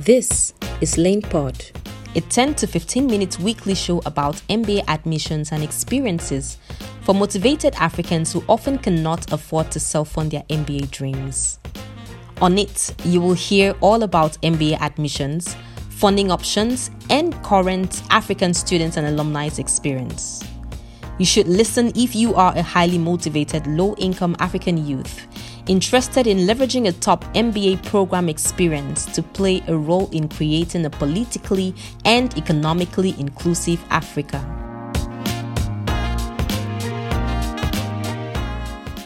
This is Lane Pod. a 10 to 15 minutes weekly show about MBA admissions and experiences for motivated Africans who often cannot afford to self fund their MBA dreams. On it, you will hear all about MBA admissions, funding options, and current African students and alumni's experience. You should listen if you are a highly motivated, low income African youth interested in leveraging a top MBA program experience to play a role in creating a politically and economically inclusive Africa.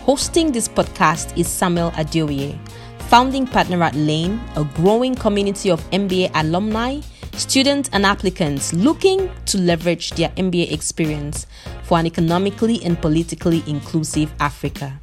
Hosting this podcast is Samuel Adeoye, founding partner at Lane, a growing community of MBA alumni, students, and applicants looking to leverage their MBA experience for an economically and politically inclusive Africa.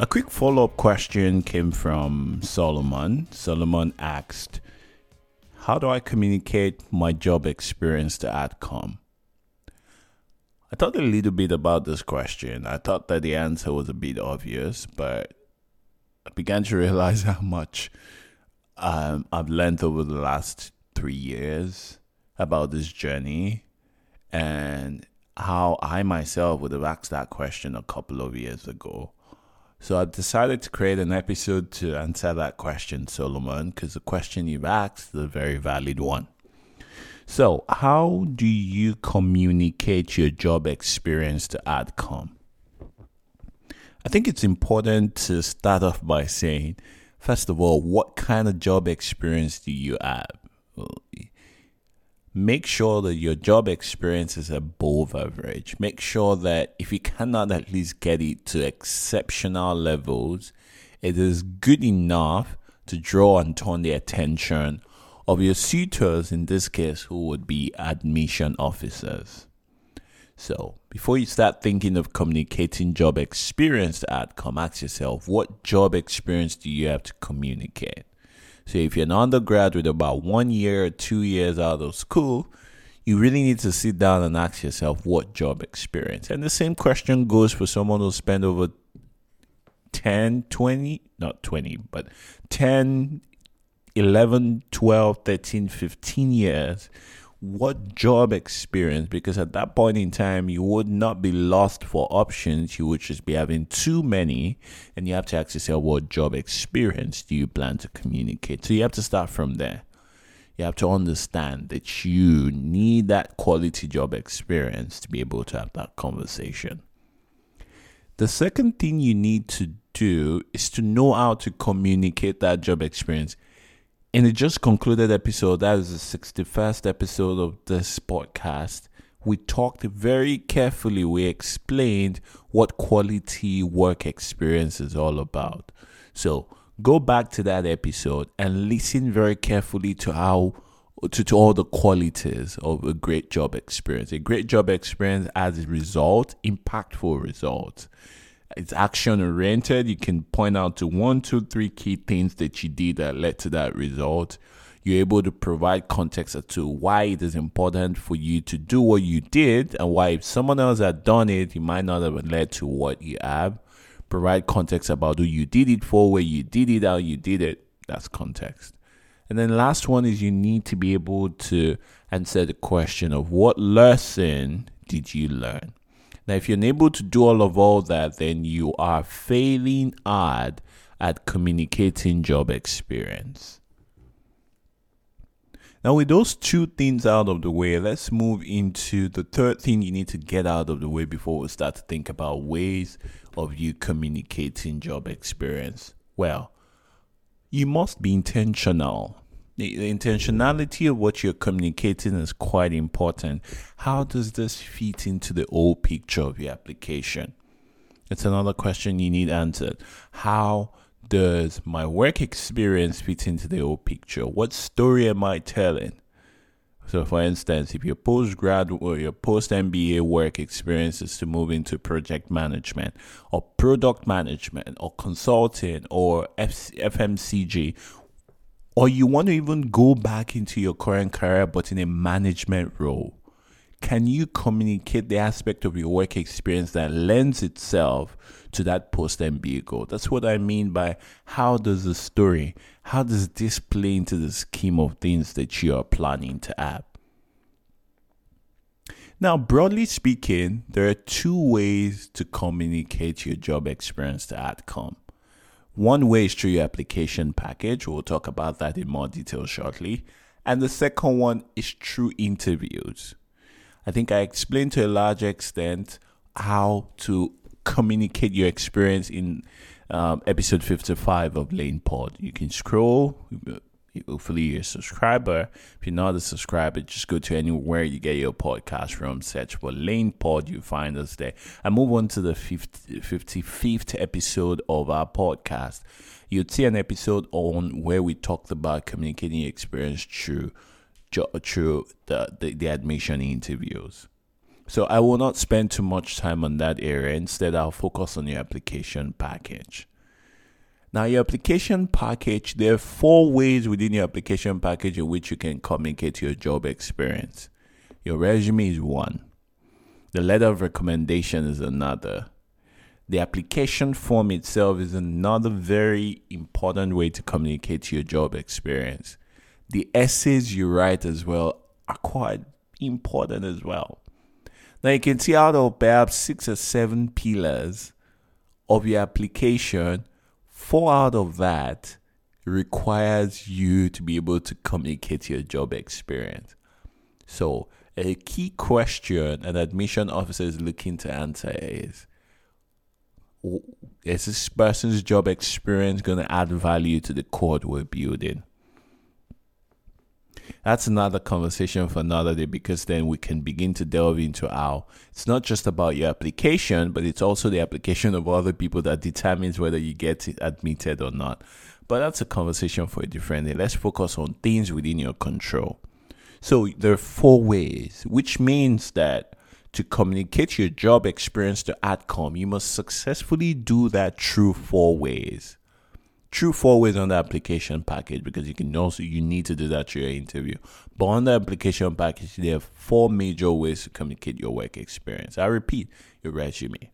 A quick follow up question came from Solomon. Solomon asked, How do I communicate my job experience to ADCOM? I thought a little bit about this question. I thought that the answer was a bit obvious, but I began to realize how much um, I've learned over the last three years about this journey and how I myself would have asked that question a couple of years ago. So I've decided to create an episode to answer that question, Solomon, because the question you've asked is a very valid one. So, how do you communicate your job experience to ADCOM? I think it's important to start off by saying, first of all, what kind of job experience do you have? Make sure that your job experience is above average. Make sure that if you cannot at least get it to exceptional levels, it is good enough to draw and turn the attention of your suitors, in this case, who would be admission officers. So, before you start thinking of communicating job experience to ADCOM, ask yourself what job experience do you have to communicate? So if you're an undergrad with about one year two years out of school, you really need to sit down and ask yourself what job experience. And the same question goes for someone who spent over 10, 20, not 20, but 10, 11, 12, 13, 15 years what job experience because at that point in time you would not be lost for options. You would just be having too many and you have to ask yourself what job experience do you plan to communicate? So you have to start from there. You have to understand that you need that quality job experience to be able to have that conversation. The second thing you need to do is to know how to communicate that job experience in the just concluded episode, that is the 61st episode of this podcast, we talked very carefully. We explained what quality work experience is all about. So go back to that episode and listen very carefully to how to, to all the qualities of a great job experience. A great job experience as a result, impactful results it's action oriented. You can point out to one, two, three key things that you did that led to that result. You're able to provide context as to why it is important for you to do what you did and why if someone else had done it, it might not have led to what you have. Provide context about who you did it for, where you did it, how you did it. That's context. And then last one is you need to be able to answer the question of what lesson did you learn? Now, if you're unable to do all of all that, then you are failing hard at communicating job experience. Now, with those two things out of the way, let's move into the third thing you need to get out of the way before we start to think about ways of you communicating job experience. Well, you must be intentional the, the intentionality of what you're communicating is quite important. How does this fit into the whole picture of your application? It's another question you need answered. How does my work experience fit into the whole picture? What story am I telling? So, for instance, if your postgrad or your post MBA work experience is to move into project management or product management or consulting or FMCG, or you want to even go back into your current career but in a management role, can you communicate the aspect of your work experience that lends itself to that post MBA goal? That's what I mean by how does the story, how does this play into the scheme of things that you are planning to add? Now, broadly speaking, there are two ways to communicate your job experience to AdCom. One way is through your application package. We'll talk about that in more detail shortly. And the second one is through interviews. I think I explained to a large extent how to communicate your experience in um, episode 55 of Lane Pod. You can scroll. Hopefully, you're a subscriber. If you're not a subscriber, just go to anywhere you get your podcast from. Search for Lane Pod. You find us there. And move on to the 50, 55th episode of our podcast. You'd see an episode on where we talked about communicating experience through through the, the, the admission interviews. So I will not spend too much time on that area. Instead, I'll focus on your application package. Now, your application package, there are four ways within your application package in which you can communicate your job experience. Your resume is one, the letter of recommendation is another. The application form itself is another very important way to communicate your job experience the essays you write as well are quite important as well. Now you can see out of perhaps six or seven pillars of your application, four out of that requires you to be able to communicate your job experience. So a key question an admission officer is looking to answer is is this person's job experience going to add value to the code we're building? That's another conversation for another day because then we can begin to delve into how it's not just about your application, but it's also the application of other people that determines whether you get admitted or not. But that's a conversation for a different day. Let's focus on things within your control. So there are four ways, which means that to communicate your job experience to AdCom, you must successfully do that through four ways true four ways on the application package because you can also you need to do that through your interview. But on the application package, there are four major ways to communicate your work experience. I repeat, your resume,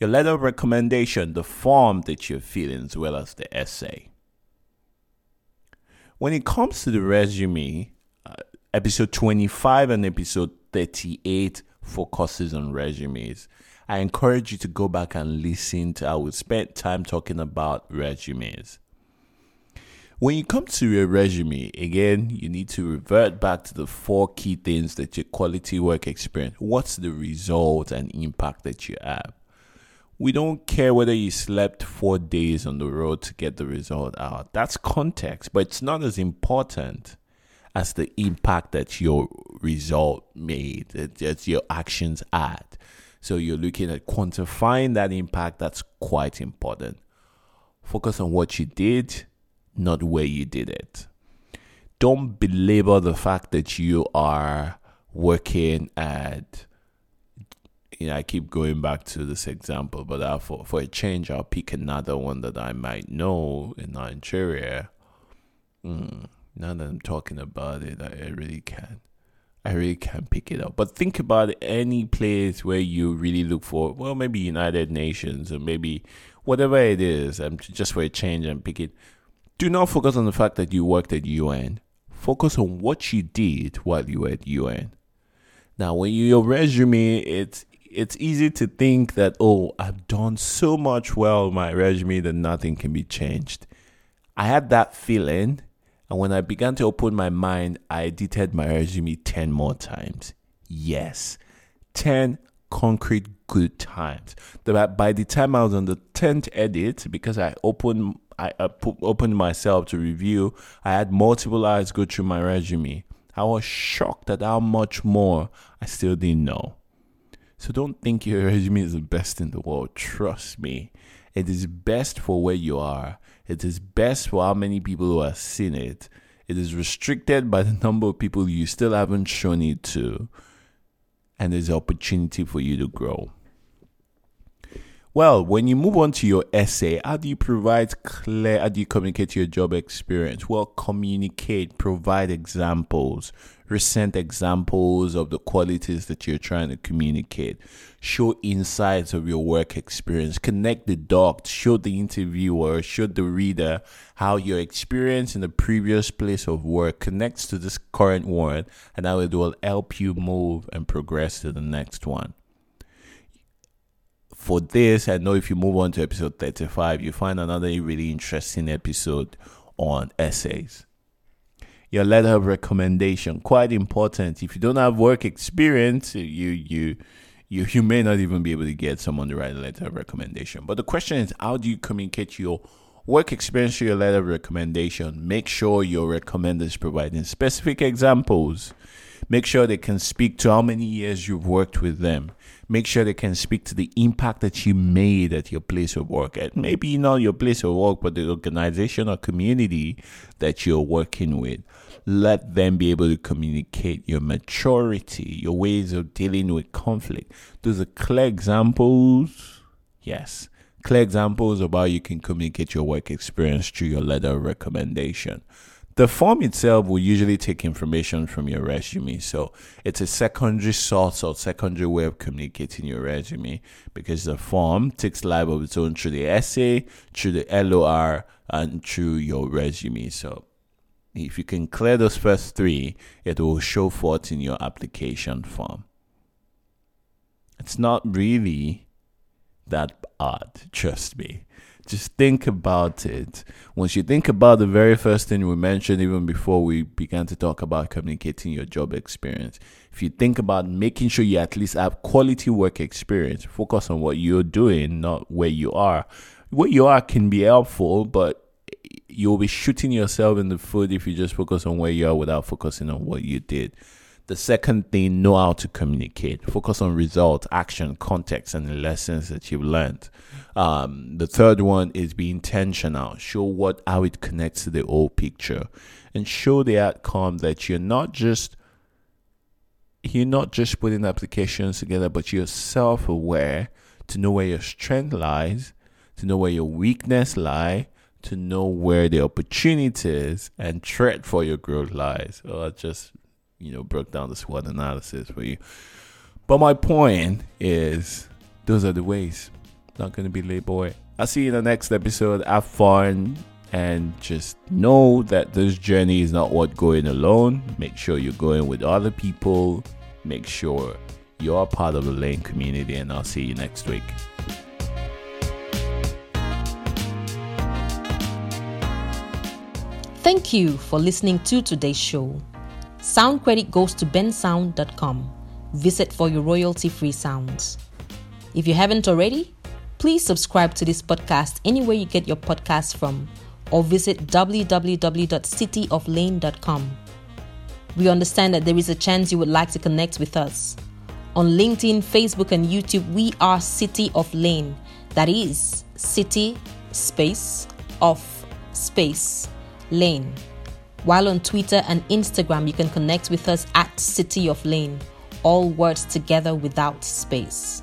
your letter of recommendation, the form that you're filling, as well as the essay. When it comes to the resume, uh, episode 25 and episode 38 focuses on resumes. I encourage you to go back and listen to how we spent time talking about resumes. When you come to your resume, again, you need to revert back to the four key things that your quality work experience. What's the result and impact that you have? We don't care whether you slept four days on the road to get the result out. That's context, but it's not as important as the impact that your result made, that your actions had. So you're looking at quantifying that impact. That's quite important. Focus on what you did, not where you did it. Don't belabor the fact that you are working at you know, I keep going back to this example, but uh, for, for a change, I'll pick another one that I might know in Nigeria. Mm, now that I'm talking about it, I, I really can't. I really can't pick it up. But think about any place where you really look for, well, maybe United Nations or maybe whatever it is, um, just for a change and pick it. Do not focus on the fact that you worked at UN. Focus on what you did while you were at UN. Now, when you your resume, it's it's easy to think that oh, I've done so much well my resume that nothing can be changed. I had that feeling and when I began to open my mind, I edited my resume 10 more times. Yes, 10 concrete good times. By the time I was on the 10th edit, because I opened I opened myself to review, I had multiple eyes go through my resume. I was shocked at how much more I still didn't know. So don't think your resume is the best in the world. Trust me. It is best for where you are. It is best for how many people who have seen it. It is restricted by the number of people you still haven't shown it to. And there's an opportunity for you to grow. Well, when you move on to your essay, how do you provide clear, how do you communicate your job experience? Well, communicate, provide examples, recent examples of the qualities that you're trying to communicate, show insights of your work experience, connect the dots, show the interviewer, show the reader how your experience in the previous place of work connects to this current one and how it will help you move and progress to the next one. For this, I know if you move on to episode 35, you find another really interesting episode on essays. Your letter of recommendation, quite important. If you don't have work experience, you you you you may not even be able to get someone to write a letter of recommendation. But the question is, how do you communicate your work experience to your letter of recommendation? Make sure your recommender is providing specific examples. Make sure they can speak to how many years you've worked with them make sure they can speak to the impact that you made at your place of work at maybe not your place of work but the organization or community that you're working with let them be able to communicate your maturity your ways of dealing with conflict those are clear examples yes clear examples of how you can communicate your work experience through your letter of recommendation the form itself will usually take information from your resume. So it's a secondary source or secondary way of communicating your resume because the form takes life of its own through the essay, through the LOR, and through your resume. So if you can clear those first three, it will show forth in your application form. It's not really that odd, trust me just think about it. Once you think about the very first thing we mentioned, even before we began to talk about communicating your job experience, if you think about making sure you at least have quality work experience, focus on what you're doing, not where you are. Where you are can be helpful, but you'll be shooting yourself in the foot if you just focus on where you are without focusing on what you did. The second thing, know how to communicate. Focus on result, action, context, and the lessons that you've learned. Um, the third one is be intentional. Show what how it connects to the whole picture, and show the outcome that you're not just you're not just putting applications together, but you're self-aware to know where your strength lies, to know where your weakness lie, to know where the opportunities and threat for your growth lies. So just you know, broke down the SWOT analysis for you. But my point is, those are the ways. Not going to be late, boy. I'll see you in the next episode. Have fun and just know that this journey is not what going alone. Make sure you're going with other people. Make sure you're part of the lane community, and I'll see you next week. Thank you for listening to today's show. Sound credit goes to bensound.com. Visit for your royalty free sounds. If you haven't already, please subscribe to this podcast anywhere you get your podcasts from or visit www.cityoflane.com. We understand that there is a chance you would like to connect with us. On LinkedIn, Facebook, and YouTube, we are City of Lane. That is City Space of Space Lane. While on Twitter and Instagram, you can connect with us at City of Lane, all words together without space.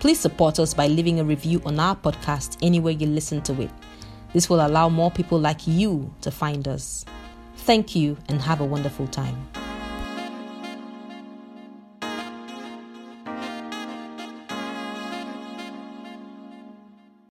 Please support us by leaving a review on our podcast anywhere you listen to it. This will allow more people like you to find us. Thank you and have a wonderful time.